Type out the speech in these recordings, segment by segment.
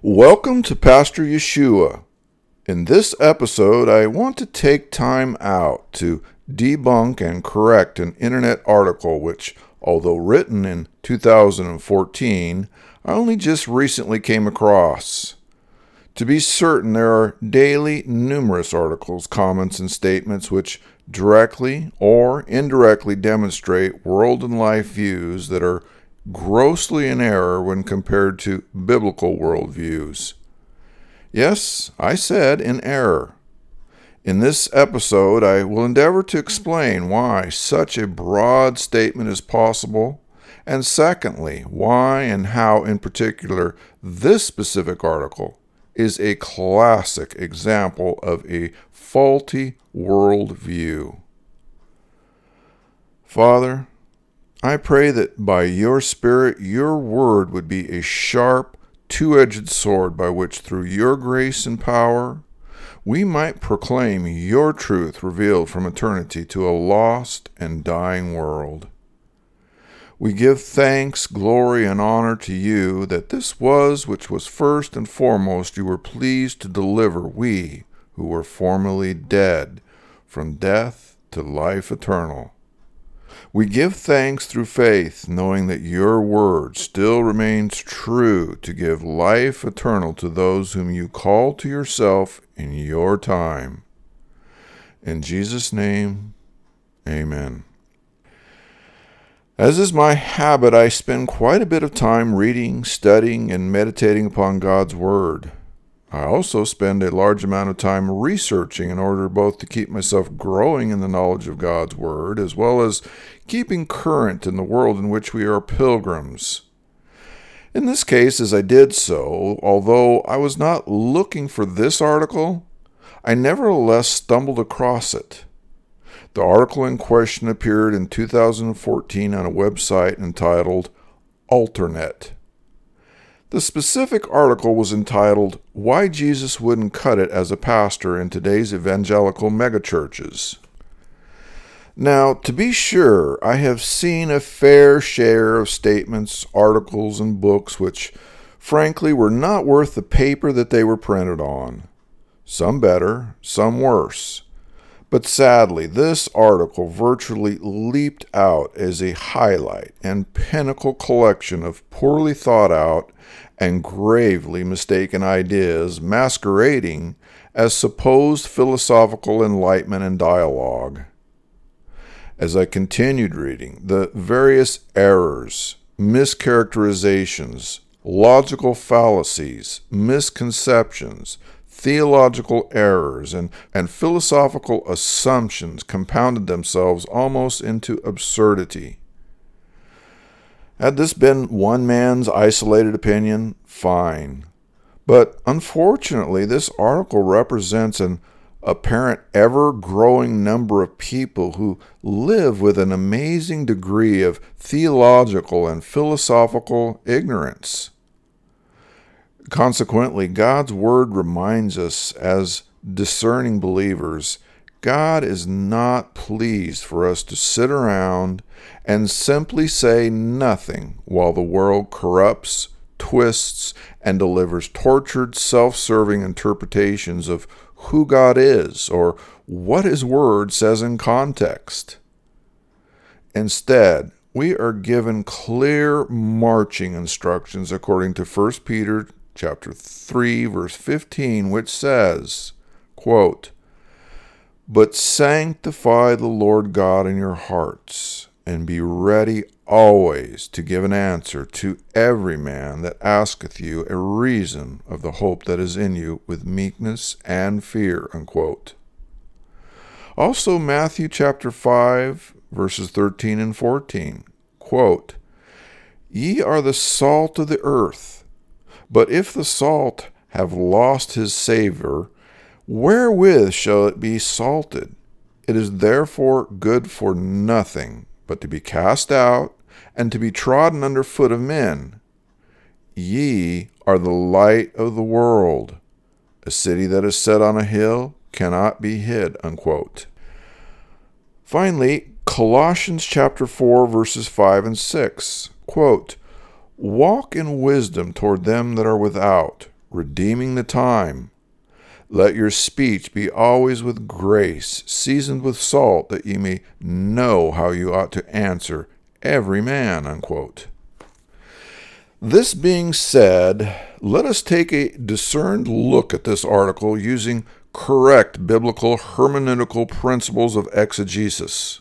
Welcome to Pastor Yeshua. In this episode, I want to take time out to debunk and correct an internet article which, although written in 2014, I only just recently came across. To be certain, there are daily numerous articles, comments, and statements which directly or indirectly demonstrate world and life views that are grossly in error when compared to biblical worldviews. Yes, I said in error. In this episode, I will endeavor to explain why such a broad statement is possible, and secondly, why and how, in particular, this specific article is a classic example of a faulty worldview. Father, I pray that by your Spirit, your word would be a sharp, two edged sword by which, through your grace and power, we might proclaim your truth revealed from eternity to a lost and dying world. We give thanks, glory, and honor to you that this was which was first and foremost you were pleased to deliver we who were formerly dead from death to life eternal. We give thanks through faith, knowing that your word still remains true to give life eternal to those whom you call to yourself in your time. In Jesus' name, amen. As is my habit, I spend quite a bit of time reading, studying, and meditating upon God's Word. I also spend a large amount of time researching in order both to keep myself growing in the knowledge of God's Word as well as keeping current in the world in which we are pilgrims. In this case, as I did so, although I was not looking for this article, I nevertheless stumbled across it. The article in question appeared in 2014 on a website entitled AlterNet. The specific article was entitled Why Jesus Wouldn't Cut It as a Pastor in Today's Evangelical Megachurches. Now, to be sure, I have seen a fair share of statements, articles, and books which, frankly, were not worth the paper that they were printed on. Some better, some worse. But sadly, this article virtually leaped out as a highlight and pinnacle collection of poorly thought out and gravely mistaken ideas masquerading as supposed philosophical enlightenment and dialogue. As I continued reading, the various errors, mischaracterizations, logical fallacies, misconceptions, theological errors and, and philosophical assumptions compounded themselves almost into absurdity. Had this been one man's isolated opinion, fine. But unfortunately, this article represents an apparent ever growing number of people who live with an amazing degree of theological and philosophical ignorance. Consequently, God's Word reminds us as discerning believers God is not pleased for us to sit around and simply say nothing while the world corrupts, twists, and delivers tortured, self serving interpretations of who God is or what His Word says in context. Instead, we are given clear marching instructions according to 1 Peter chapter 3 verse 15 which says quote but sanctify the lord god in your hearts and be ready always to give an answer to every man that asketh you a reason of the hope that is in you with meekness and fear unquote. Also matthew chapter 5 verses 13 and 14 quote ye are the salt of the earth but if the salt have lost his savour, wherewith shall it be salted? It is therefore good for nothing, but to be cast out, and to be trodden under foot of men. Ye are the light of the world. A city that is set on a hill cannot be hid. Unquote. Finally, Colossians chapter 4 verses 5 and 6. Quote, Walk in wisdom toward them that are without, redeeming the time. Let your speech be always with grace, seasoned with salt, that ye may know how you ought to answer every man. Unquote. This being said, let us take a discerned look at this article using correct biblical hermeneutical principles of exegesis.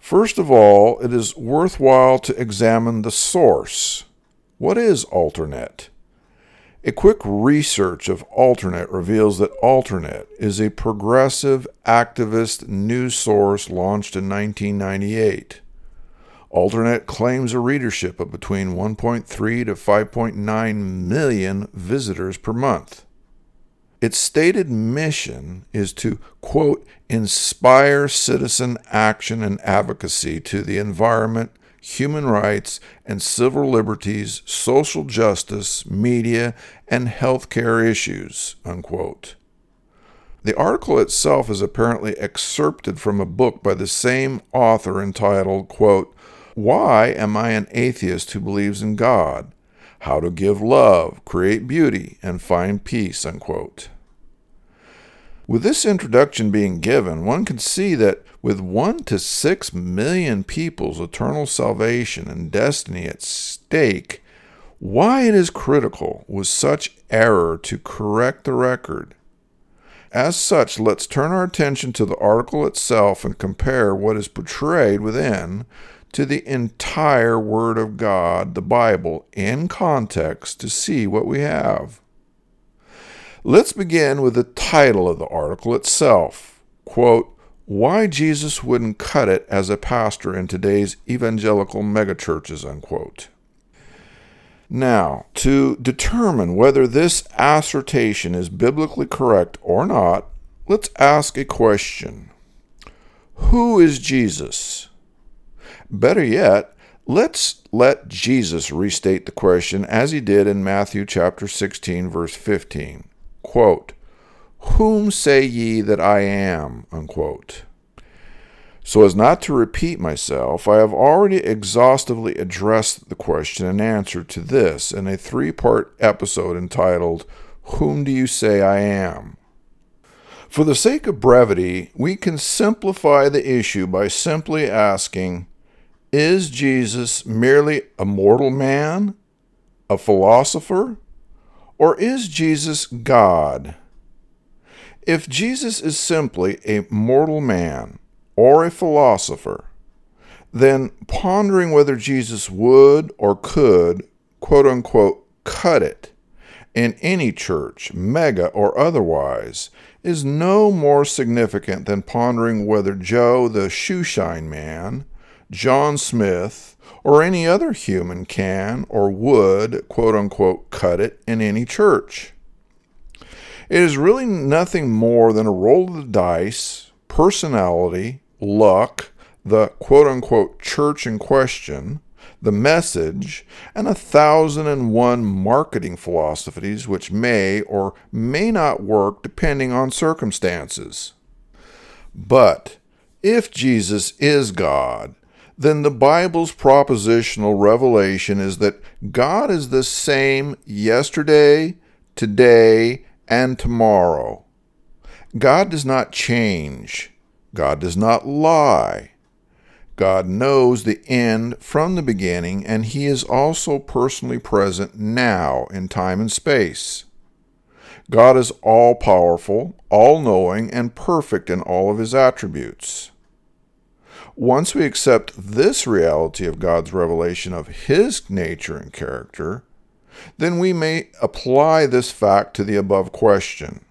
First of all, it is worthwhile to examine the source. What is AlterNet? A quick research of AlterNet reveals that AlterNet is a progressive activist news source launched in 1998. AlterNet claims a readership of between 1.3 to 5.9 million visitors per month. Its stated mission is to, quote, inspire citizen action and advocacy to the environment, human rights and civil liberties, social justice, media, and healthcare issues, unquote. The article itself is apparently excerpted from a book by the same author entitled, quote, Why Am I an Atheist Who Believes in God? How to Give Love, Create Beauty, and Find Peace. Unquote. With this introduction being given, one can see that with one to six million people's eternal salvation and destiny at stake, why it is critical with such error to correct the record. As such, let's turn our attention to the article itself and compare what is portrayed within to the entire Word of God, the Bible, in context to see what we have. Let's begin with the title of the article itself. Quote, Why Jesus Wouldn't Cut It as a Pastor in Today's Evangelical Megachurches, unquote. Now, to determine whether this assertion is biblically correct or not, let's ask a question Who is Jesus? Better yet, Let's let Jesus restate the question as he did in Matthew chapter 16 verse 15. Quote, "Whom say ye that I am?" Unquote. So as not to repeat myself, I have already exhaustively addressed the question and answer to this in a three-part episode entitled Whom do you say I am? For the sake of brevity, we can simplify the issue by simply asking Is Jesus merely a mortal man, a philosopher, or is Jesus God? If Jesus is simply a mortal man or a philosopher, then pondering whether Jesus would or could, quote unquote, cut it in any church, mega or otherwise, is no more significant than pondering whether Joe the shoeshine man, John Smith, or any other human can or would, quote unquote, cut it in any church. It is really nothing more than a roll of the dice, personality, luck, the quote unquote church in question, the message, and a thousand and one marketing philosophies which may or may not work depending on circumstances. But if Jesus is God, then the Bible's propositional revelation is that God is the same yesterday, today, and tomorrow. God does not change. God does not lie. God knows the end from the beginning, and He is also personally present now in time and space. God is all powerful, all knowing, and perfect in all of His attributes. Once we accept this reality of God's revelation of His nature and character, then we may apply this fact to the above question.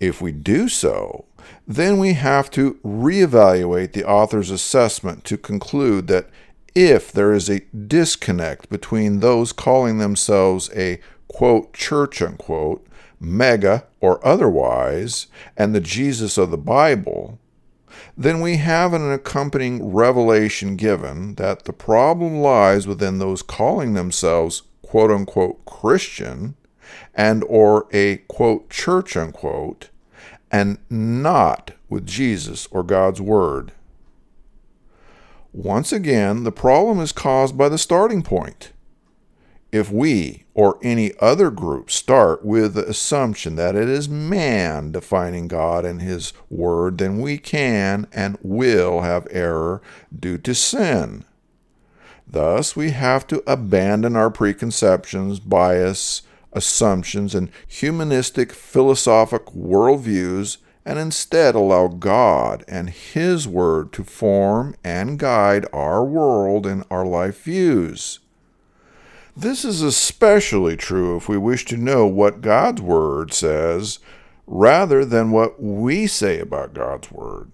If we do so, then we have to reevaluate the author's assessment to conclude that if there is a disconnect between those calling themselves a quote church unquote mega or otherwise and the Jesus of the Bible, then we have an accompanying revelation given that the problem lies within those calling themselves quote unquote Christian and or a quote church unquote and not with Jesus or God's Word. Once again, the problem is caused by the starting point. If we or any other group start with the assumption that it is man defining God and His Word, then we can and will have error due to sin. Thus, we have to abandon our preconceptions, bias, assumptions, and humanistic philosophic worldviews and instead allow God and His Word to form and guide our world and our life views. This is especially true if we wish to know what God's Word says rather than what we say about God's Word.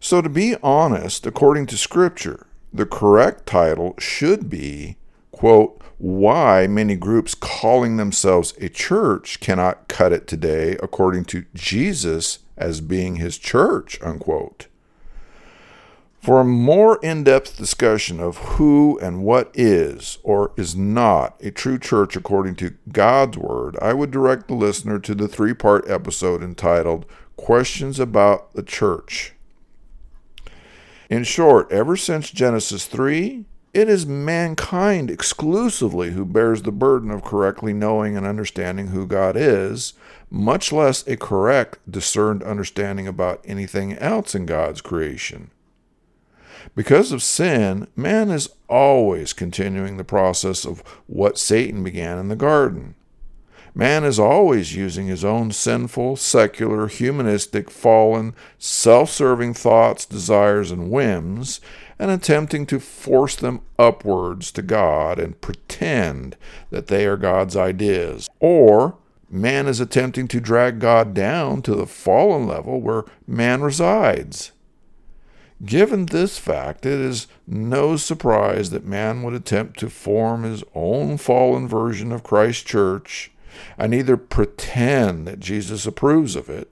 So, to be honest, according to Scripture, the correct title should be, quote, why many groups calling themselves a church cannot cut it today according to Jesus as being his church, unquote. For a more in depth discussion of who and what is or is not a true church according to God's Word, I would direct the listener to the three part episode entitled Questions About the Church. In short, ever since Genesis 3, it is mankind exclusively who bears the burden of correctly knowing and understanding who God is, much less a correct, discerned understanding about anything else in God's creation. Because of sin, man is always continuing the process of what Satan began in the garden. Man is always using his own sinful, secular, humanistic, fallen, self serving thoughts, desires, and whims and attempting to force them upwards to God and pretend that they are God's ideas. Or man is attempting to drag God down to the fallen level where man resides. Given this fact, it is no surprise that man would attempt to form his own fallen version of Christ's church and either pretend that Jesus approves of it,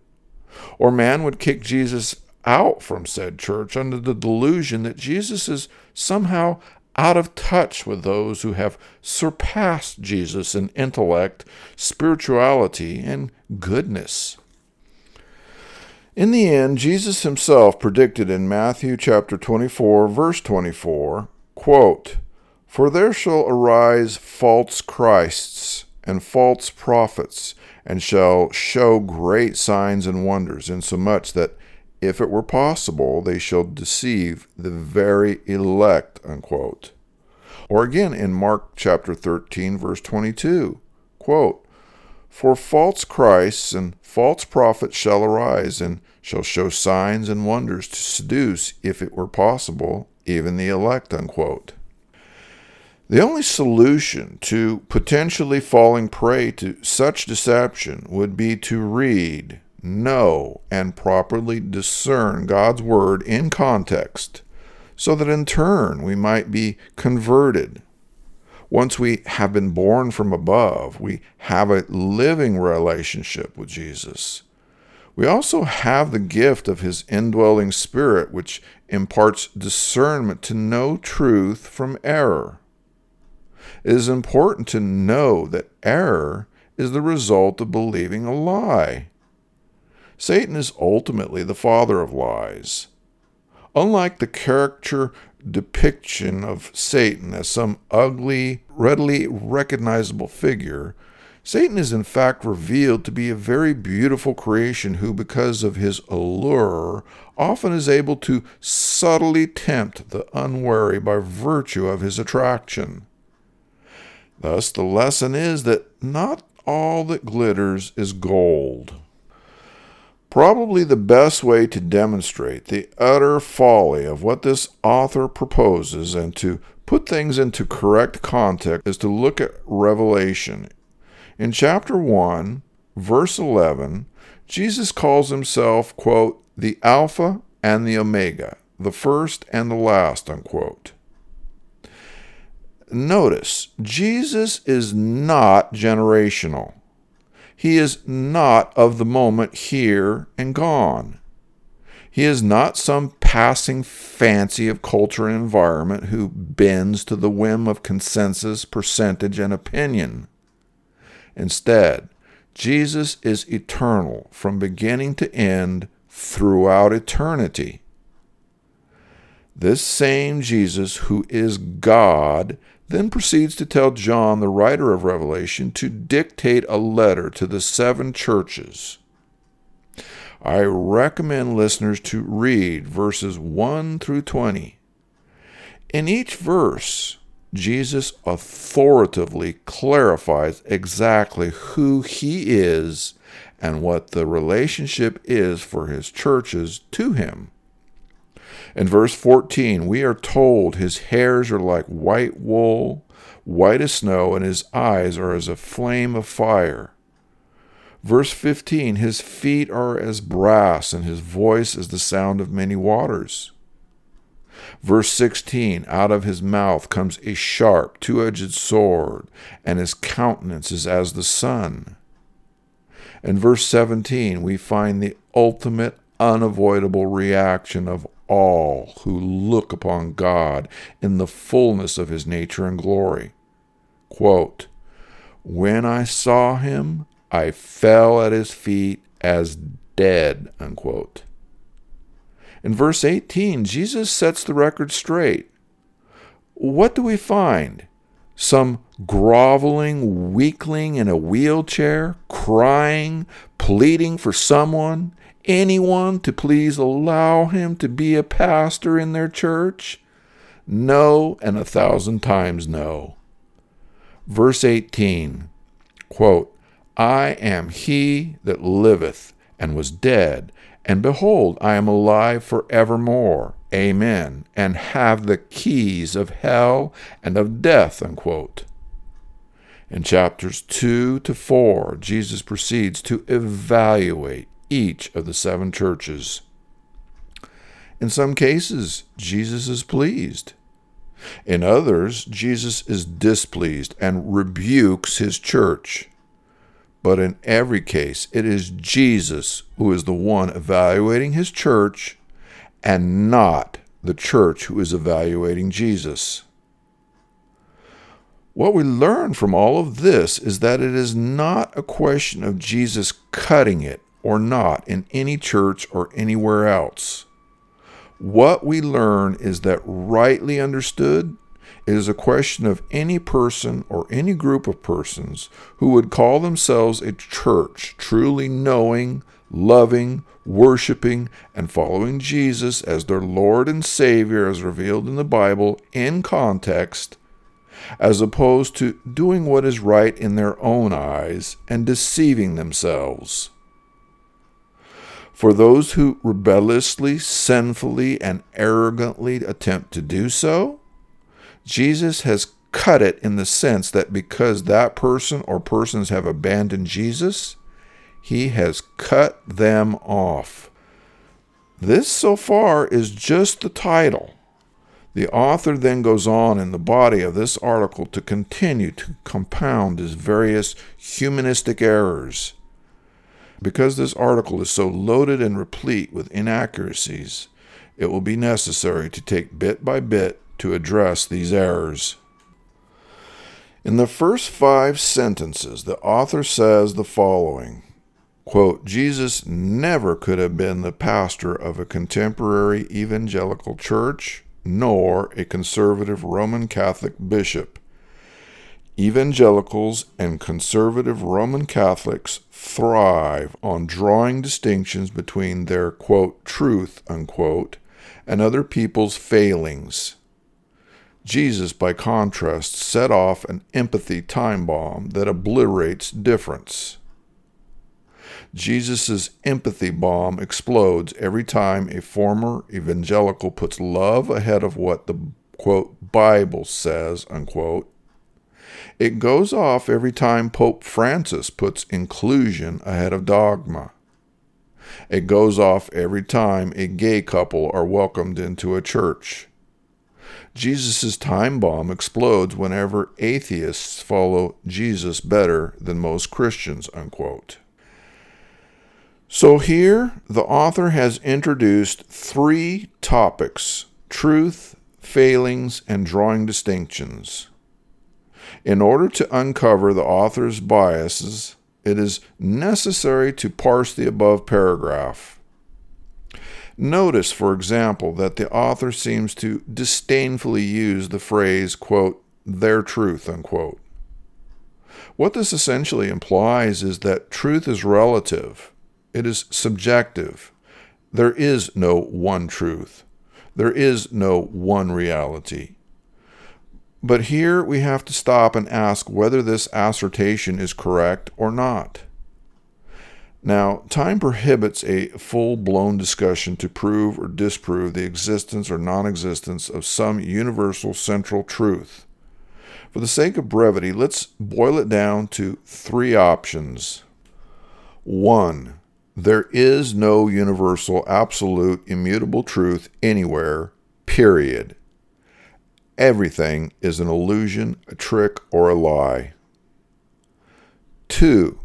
or man would kick Jesus out from said church under the delusion that Jesus is somehow out of touch with those who have surpassed Jesus in intellect, spirituality, and goodness. In the end, Jesus himself predicted in Matthew chapter 24, verse 24, quote, For there shall arise false Christs and false prophets, and shall show great signs and wonders, insomuch that if it were possible, they shall deceive the very elect. Unquote. Or again in Mark chapter 13, verse 22, quote, For false Christs and false prophets shall arise, and shall show signs and wonders to seduce, if it were possible, even the elect. Unquote. The only solution to potentially falling prey to such deception would be to read, know, and properly discern God's Word in context, so that in turn we might be converted. Once we have been born from above, we have a living relationship with Jesus. We also have the gift of His indwelling Spirit, which imparts discernment to know truth from error. It is important to know that error is the result of believing a lie. Satan is ultimately the father of lies. Unlike the caricature depiction of Satan as some ugly, readily recognizable figure, Satan is in fact revealed to be a very beautiful creation who, because of his allure, often is able to subtly tempt the unwary by virtue of his attraction. Thus, the lesson is that not all that glitters is gold. Probably the best way to demonstrate the utter folly of what this author proposes and to put things into correct context is to look at Revelation. In chapter 1, verse 11, Jesus calls himself, quote, the Alpha and the Omega, the first and the last, unquote. Notice, Jesus is not generational. He is not of the moment here and gone. He is not some passing fancy of culture and environment who bends to the whim of consensus, percentage, and opinion. Instead, Jesus is eternal from beginning to end throughout eternity. This same Jesus, who is God, then proceeds to tell John, the writer of Revelation, to dictate a letter to the seven churches. I recommend listeners to read verses 1 through 20. In each verse, Jesus authoritatively clarifies exactly who he is and what the relationship is for his churches to him. In verse 14, we are told his hairs are like white wool, white as snow, and his eyes are as a flame of fire. Verse 15, his feet are as brass, and his voice as the sound of many waters. Verse 16, out of his mouth comes a sharp, two edged sword, and his countenance is as the sun. In verse 17, we find the ultimate, unavoidable reaction of all who look upon God in the fullness of his nature and glory. Quote, when I saw him, I fell at his feet as dead. Unquote. In verse 18, Jesus sets the record straight. What do we find? Some groveling weakling in a wheelchair, crying, pleading for someone, anyone to please allow him to be a pastor in their church? No, and a thousand times no. Verse 18 quote, I am he that liveth and was dead, and behold, I am alive for evermore. Amen. And have the keys of hell and of death. Unquote. In chapters 2 to 4, Jesus proceeds to evaluate each of the seven churches. In some cases, Jesus is pleased. In others, Jesus is displeased and rebukes his church. But in every case, it is Jesus who is the one evaluating his church and not the church who is evaluating Jesus. What we learn from all of this is that it is not a question of Jesus cutting it or not in any church or anywhere else. What we learn is that rightly understood, it is a question of any person or any group of persons who would call themselves a church, truly knowing, loving, worshiping, and following Jesus as their Lord and Savior as revealed in the Bible in context, as opposed to doing what is right in their own eyes and deceiving themselves. For those who rebelliously, sinfully, and arrogantly attempt to do so, Jesus has cut it in the sense that because that person or persons have abandoned Jesus, he has cut them off. This so far is just the title. The author then goes on in the body of this article to continue to compound his various humanistic errors. Because this article is so loaded and replete with inaccuracies, it will be necessary to take bit by bit to address these errors. In the first five sentences, the author says the following quote, Jesus never could have been the pastor of a contemporary evangelical church, nor a conservative Roman Catholic bishop. Evangelicals and conservative Roman Catholics thrive on drawing distinctions between their quote, truth unquote, and other people's failings. Jesus, by contrast, set off an empathy time bomb that obliterates difference. Jesus' empathy bomb explodes every time a former evangelical puts love ahead of what the quote Bible says, unquote. It goes off every time Pope Francis puts inclusion ahead of dogma. It goes off every time a gay couple are welcomed into a church. Jesus' time bomb explodes whenever atheists follow Jesus better than most Christians, unquote. So here, the author has introduced three topics truth, failings, and drawing distinctions. In order to uncover the author's biases, it is necessary to parse the above paragraph. Notice, for example, that the author seems to disdainfully use the phrase, quote, their truth, unquote. What this essentially implies is that truth is relative it is subjective. There is no one truth. There is no one reality. But here we have to stop and ask whether this assertion is correct or not. Now, time prohibits a full blown discussion to prove or disprove the existence or non existence of some universal central truth. For the sake of brevity, let's boil it down to three options. One, there is no universal, absolute, immutable truth anywhere, period. Everything is an illusion, a trick, or a lie. 2.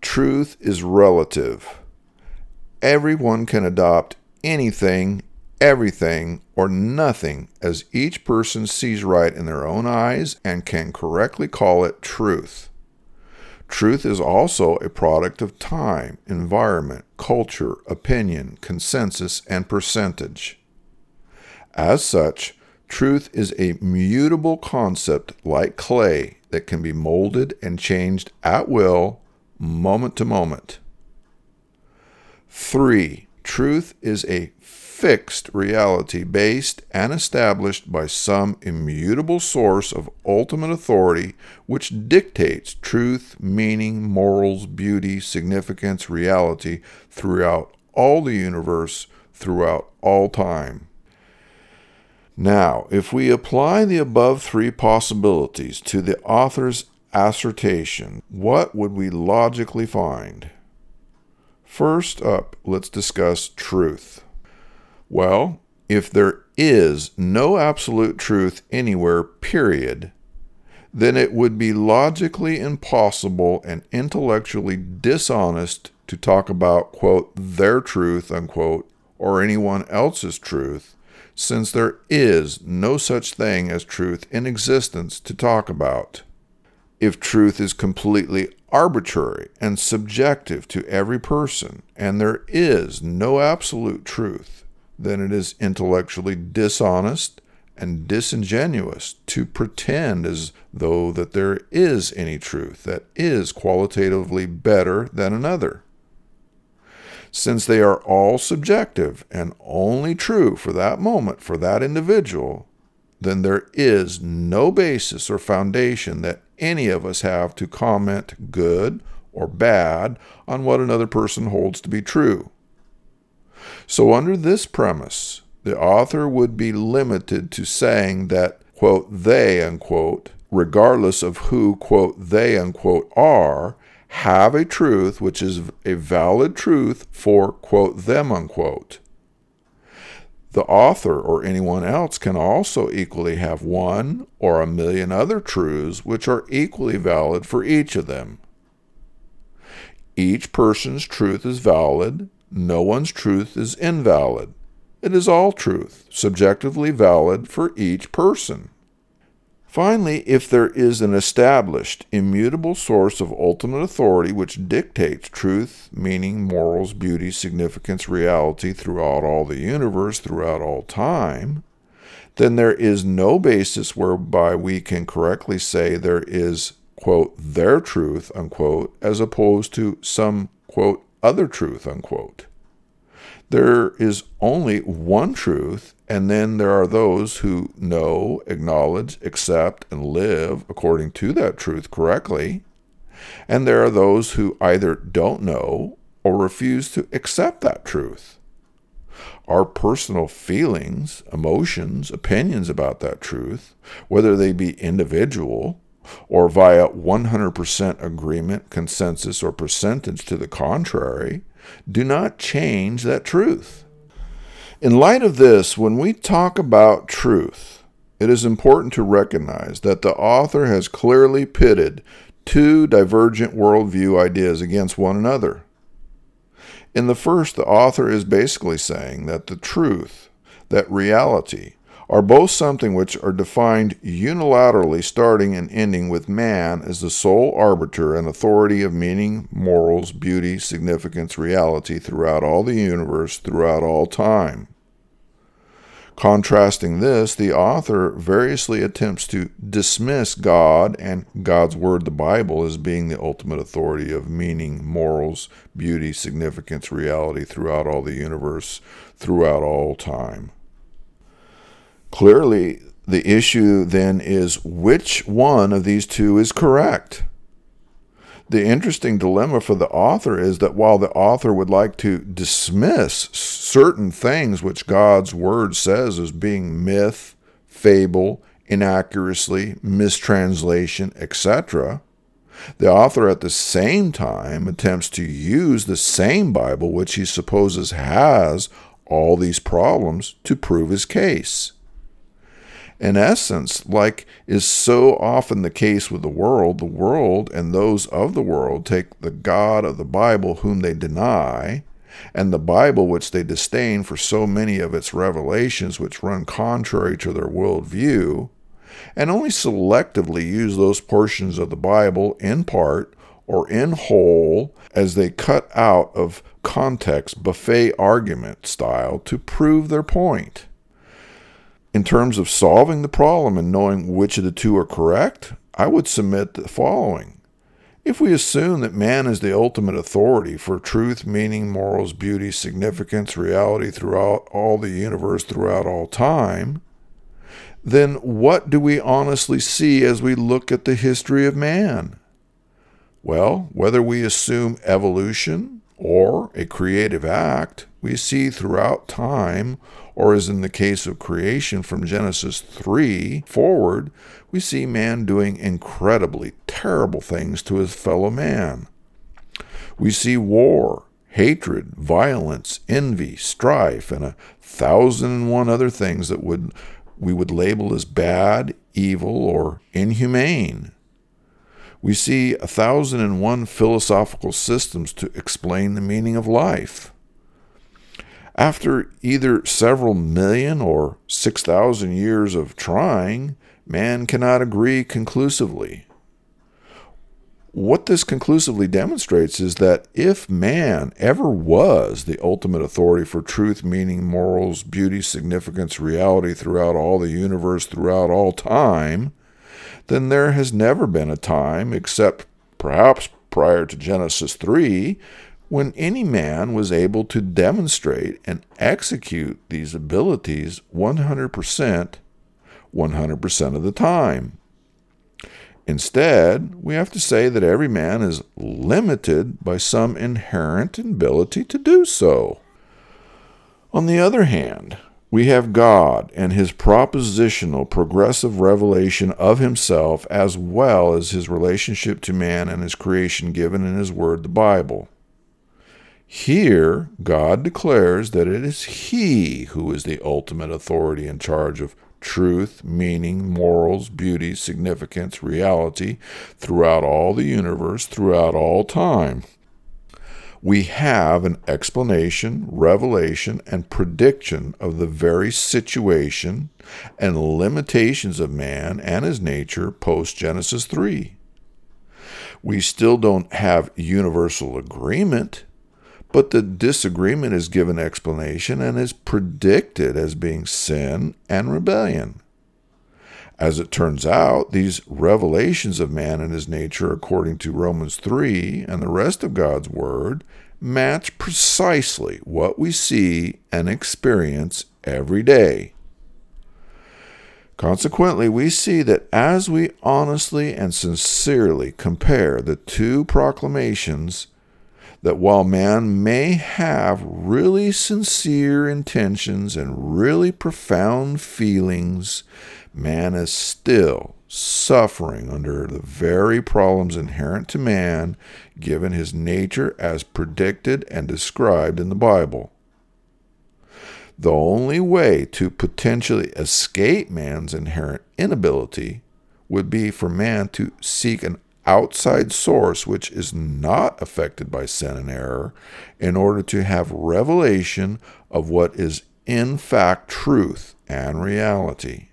Truth is relative. Everyone can adopt anything, everything, or nothing as each person sees right in their own eyes and can correctly call it truth. Truth is also a product of time, environment, culture, opinion, consensus, and percentage. As such, truth is a mutable concept like clay that can be molded and changed at will, moment to moment. 3. Truth is a fixed reality based and established by some immutable source of ultimate authority which dictates truth, meaning, morals, beauty, significance, reality throughout all the universe, throughout all time. Now, if we apply the above three possibilities to the author's assertion, what would we logically find? First up, let's discuss truth. Well, if there is no absolute truth anywhere, period, then it would be logically impossible and intellectually dishonest to talk about, quote, their truth, unquote, or anyone else's truth, since there is no such thing as truth in existence to talk about. If truth is completely arbitrary and subjective to every person, and there is no absolute truth, then it is intellectually dishonest and disingenuous to pretend as though that there is any truth that is qualitatively better than another. Since they are all subjective and only true for that moment for that individual, then there is no basis or foundation that any of us have to comment good or bad on what another person holds to be true. So, under this premise, the author would be limited to saying that, quote, they, unquote, regardless of who, quote, they, unquote, are, have a truth which is a valid truth for, quote, them, unquote. The author or anyone else can also equally have one or a million other truths which are equally valid for each of them. Each person's truth is valid, no one's truth is invalid. It is all truth, subjectively valid for each person. Finally, if there is an established, immutable source of ultimate authority which dictates truth, meaning, morals, beauty, significance, reality throughout all the universe, throughout all time, then there is no basis whereby we can correctly say there is, quote, their truth, unquote, as opposed to some, quote, other truth, unquote. There is only one truth, and then there are those who know, acknowledge, accept, and live according to that truth correctly. And there are those who either don't know or refuse to accept that truth. Our personal feelings, emotions, opinions about that truth, whether they be individual or via 100% agreement, consensus, or percentage to the contrary, do not change that truth. In light of this, when we talk about truth, it is important to recognize that the author has clearly pitted two divergent worldview ideas against one another. In the first, the author is basically saying that the truth, that reality, are both something which are defined unilaterally, starting and ending with man as the sole arbiter and authority of meaning, morals, beauty, significance, reality throughout all the universe, throughout all time. Contrasting this, the author variously attempts to dismiss God and God's Word, the Bible, as being the ultimate authority of meaning, morals, beauty, significance, reality throughout all the universe, throughout all time. Clearly, the issue then is which one of these two is correct? The interesting dilemma for the author is that while the author would like to dismiss certain things which God's word says as being myth, fable, inaccuracy, mistranslation, etc., the author at the same time attempts to use the same Bible, which he supposes has all these problems, to prove his case in essence, like is so often the case with the world, the world and those of the world take the God of the Bible whom they deny, and the Bible which they disdain for so many of its revelations which run contrary to their worldview, and only selectively use those portions of the Bible in part or in whole as they cut out of context buffet argument style to prove their point. In terms of solving the problem and knowing which of the two are correct, I would submit the following. If we assume that man is the ultimate authority for truth, meaning, morals, beauty, significance, reality throughout all the universe, throughout all time, then what do we honestly see as we look at the history of man? Well, whether we assume evolution or a creative act, we see throughout time or as in the case of creation from Genesis 3 forward, we see man doing incredibly terrible things to his fellow man. We see war, hatred, violence, envy, strife, and a thousand and one other things that would we would label as bad, evil, or inhumane. We see a thousand and one philosophical systems to explain the meaning of life. After either several million or 6,000 years of trying, man cannot agree conclusively. What this conclusively demonstrates is that if man ever was the ultimate authority for truth, meaning, morals, beauty, significance, reality throughout all the universe, throughout all time, then there has never been a time, except perhaps prior to Genesis 3, when any man was able to demonstrate and execute these abilities 100%, 100% of the time. Instead, we have to say that every man is limited by some inherent ability to do so. On the other hand, we have God and his propositional progressive revelation of himself as well as his relationship to man and his creation given in his word, the Bible. Here, God declares that it is He who is the ultimate authority in charge of truth, meaning, morals, beauty, significance, reality throughout all the universe, throughout all time. We have an explanation, revelation, and prediction of the very situation and limitations of man and his nature post Genesis 3. We still don't have universal agreement but the disagreement is given explanation and is predicted as being sin and rebellion. As it turns out, these revelations of man and his nature, according to Romans 3 and the rest of God's Word, match precisely what we see and experience every day. Consequently, we see that as we honestly and sincerely compare the two proclamations, that while man may have really sincere intentions and really profound feelings, man is still suffering under the very problems inherent to man, given his nature as predicted and described in the Bible. The only way to potentially escape man's inherent inability would be for man to seek an outside source which is not affected by sin and error in order to have revelation of what is in fact truth and reality.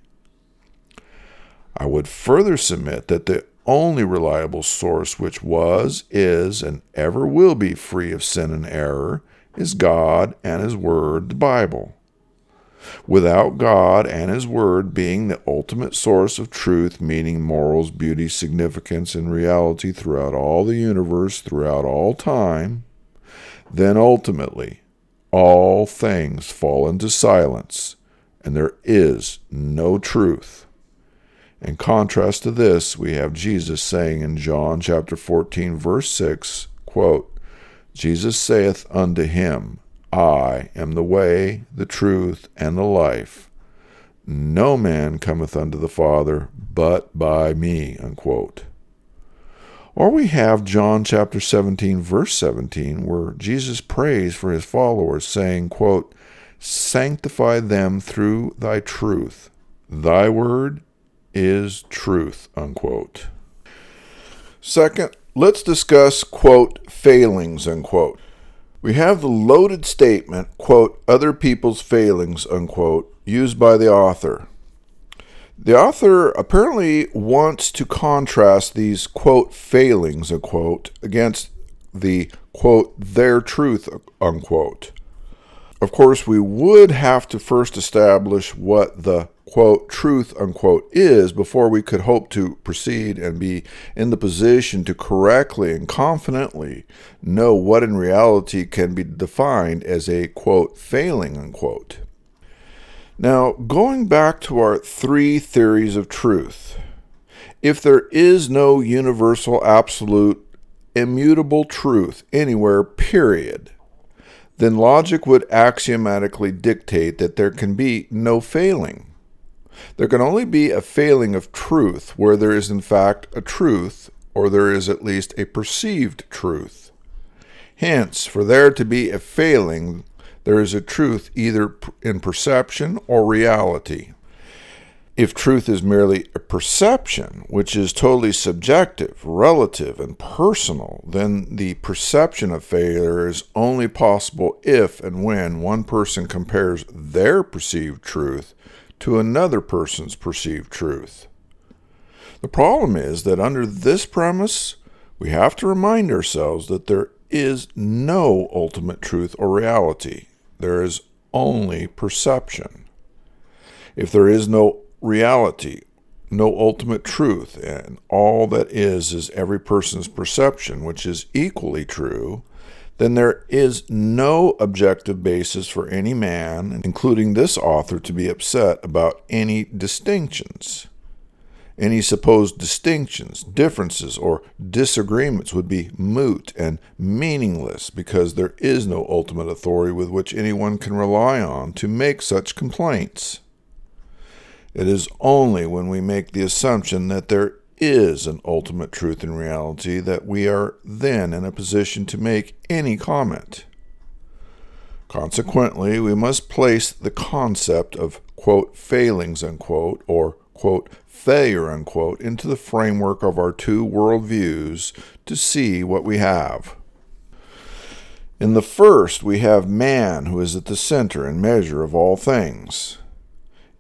I would further submit that the only reliable source which was, is, and ever will be free of sin and error is God and His Word, the Bible. Without God and His Word being the ultimate source of truth, meaning, morals, beauty, significance, and reality throughout all the universe, throughout all time, then ultimately all things fall into silence and there is no truth. In contrast to this, we have Jesus saying in John chapter 14 verse 6, quote, Jesus saith unto him, I am the way, the truth, and the life. No man cometh unto the Father but by me. Unquote. Or we have John chapter 17, verse 17, where Jesus prays for his followers, saying, quote, Sanctify them through thy truth. Thy word is truth. Unquote. Second, let's discuss, quote, failings, unquote. We have the loaded statement, quote, other people's failings, unquote, used by the author. The author apparently wants to contrast these, quote, failings, unquote, against the, quote, their truth, unquote. Of course, we would have to first establish what the quote, truth, unquote, is before we could hope to proceed and be in the position to correctly and confidently know what in reality can be defined as a, quote, failing, unquote. Now, going back to our three theories of truth, if there is no universal, absolute, immutable truth anywhere, period, then logic would axiomatically dictate that there can be no failing. There can only be a failing of truth where there is, in fact, a truth, or there is at least a perceived truth. Hence, for there to be a failing, there is a truth either in perception or reality. If truth is merely a perception, which is totally subjective, relative, and personal, then the perception of failure is only possible if and when one person compares their perceived truth to another person's perceived truth. The problem is that under this premise, we have to remind ourselves that there is no ultimate truth or reality. There is only perception. If there is no reality, no ultimate truth, and all that is is every person's perception, which is equally true, then there is no objective basis for any man, including this author, to be upset about any distinctions. Any supposed distinctions, differences, or disagreements would be moot and meaningless because there is no ultimate authority with which anyone can rely on to make such complaints. It is only when we make the assumption that there is an ultimate truth in reality that we are then in a position to make any comment. Consequently, we must place the concept of, quote, failings, unquote, or, quote, failure, unquote, into the framework of our two worldviews to see what we have. In the first, we have man who is at the center and measure of all things.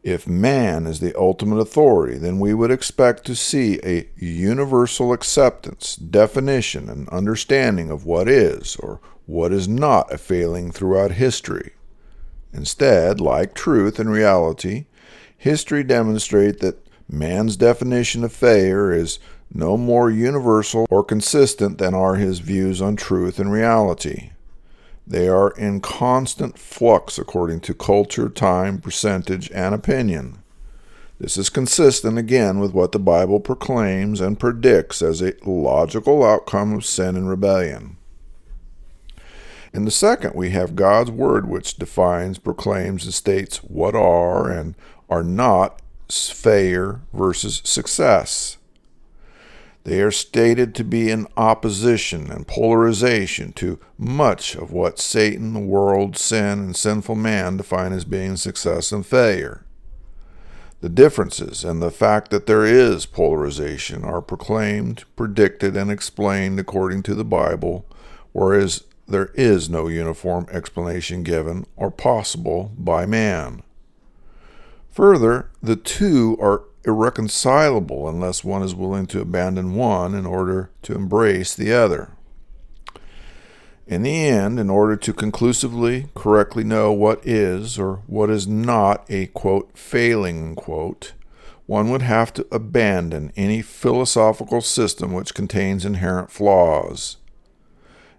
If man is the ultimate authority, then we would expect to see a universal acceptance, definition, and understanding of what is or what is not a failing throughout history. Instead, like truth and reality, history demonstrate that man's definition of failure is no more universal or consistent than are his views on truth and reality. They are in constant flux according to culture, time, percentage, and opinion. This is consistent again with what the Bible proclaims and predicts as a logical outcome of sin and rebellion. In the second, we have God's Word, which defines, proclaims, and states what are and are not failure versus success. They are stated to be in opposition and polarization to much of what Satan, the world, sin, and sinful man define as being success and failure. The differences and the fact that there is polarization are proclaimed, predicted, and explained according to the Bible, whereas there is no uniform explanation given or possible by man. Further, the two are irreconcilable unless one is willing to abandon one in order to embrace the other. In the end, in order to conclusively, correctly know what is or what is not a quote, failing quote, one would have to abandon any philosophical system which contains inherent flaws.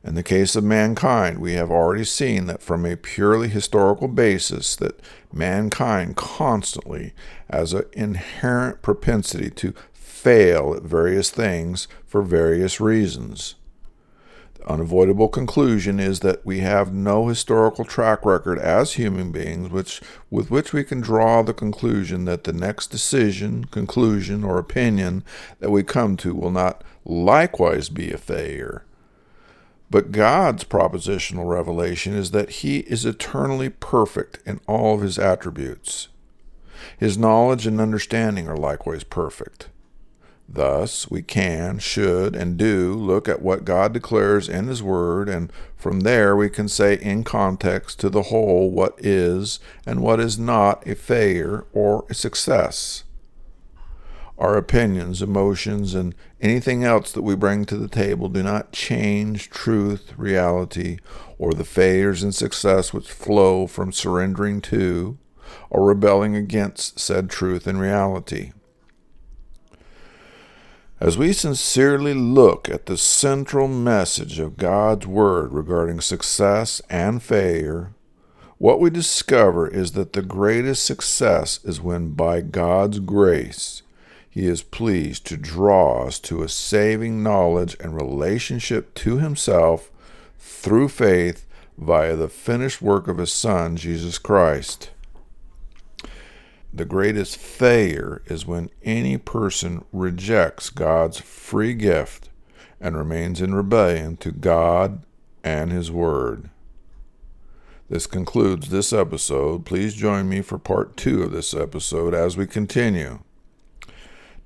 In the case of mankind, we have already seen that from a purely historical basis that mankind constantly has an inherent propensity to fail at various things for various reasons. The unavoidable conclusion is that we have no historical track record as human beings which with which we can draw the conclusion that the next decision, conclusion, or opinion that we come to will not likewise be a failure but God's propositional revelation is that He is eternally perfect in all of His attributes. His knowledge and understanding are likewise perfect. Thus, we can, should, and do look at what God declares in His Word, and from there we can say in context to the whole what is and what is not a failure or a success our opinions, emotions, and anything else that we bring to the table do not change truth, reality, or the failures and success which flow from surrendering to or rebelling against said truth and reality. As we sincerely look at the central message of God's Word regarding success and failure, what we discover is that the greatest success is when, by God's grace, he is pleased to draw us to a saving knowledge and relationship to Himself through faith via the finished work of His Son, Jesus Christ. The greatest failure is when any person rejects God's free gift and remains in rebellion to God and His Word. This concludes this episode. Please join me for part two of this episode as we continue.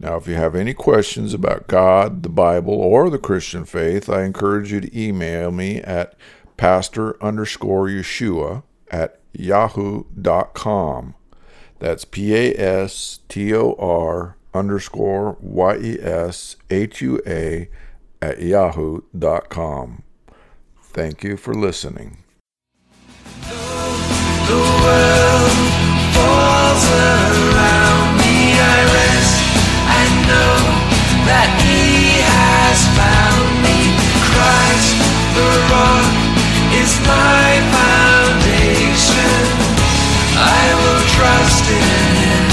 Now, if you have any questions about God, the Bible, or the Christian faith, I encourage you to email me at pastor underscore Yeshua at yahoo.com. That's P A S T O R underscore Y E S H U A at yahoo.com. Thank you for listening. The world falls around me. I know that he has found me. Christ the rock is my foundation. I will trust in him.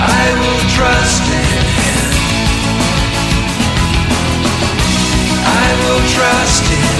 I will trust in him. I will trust in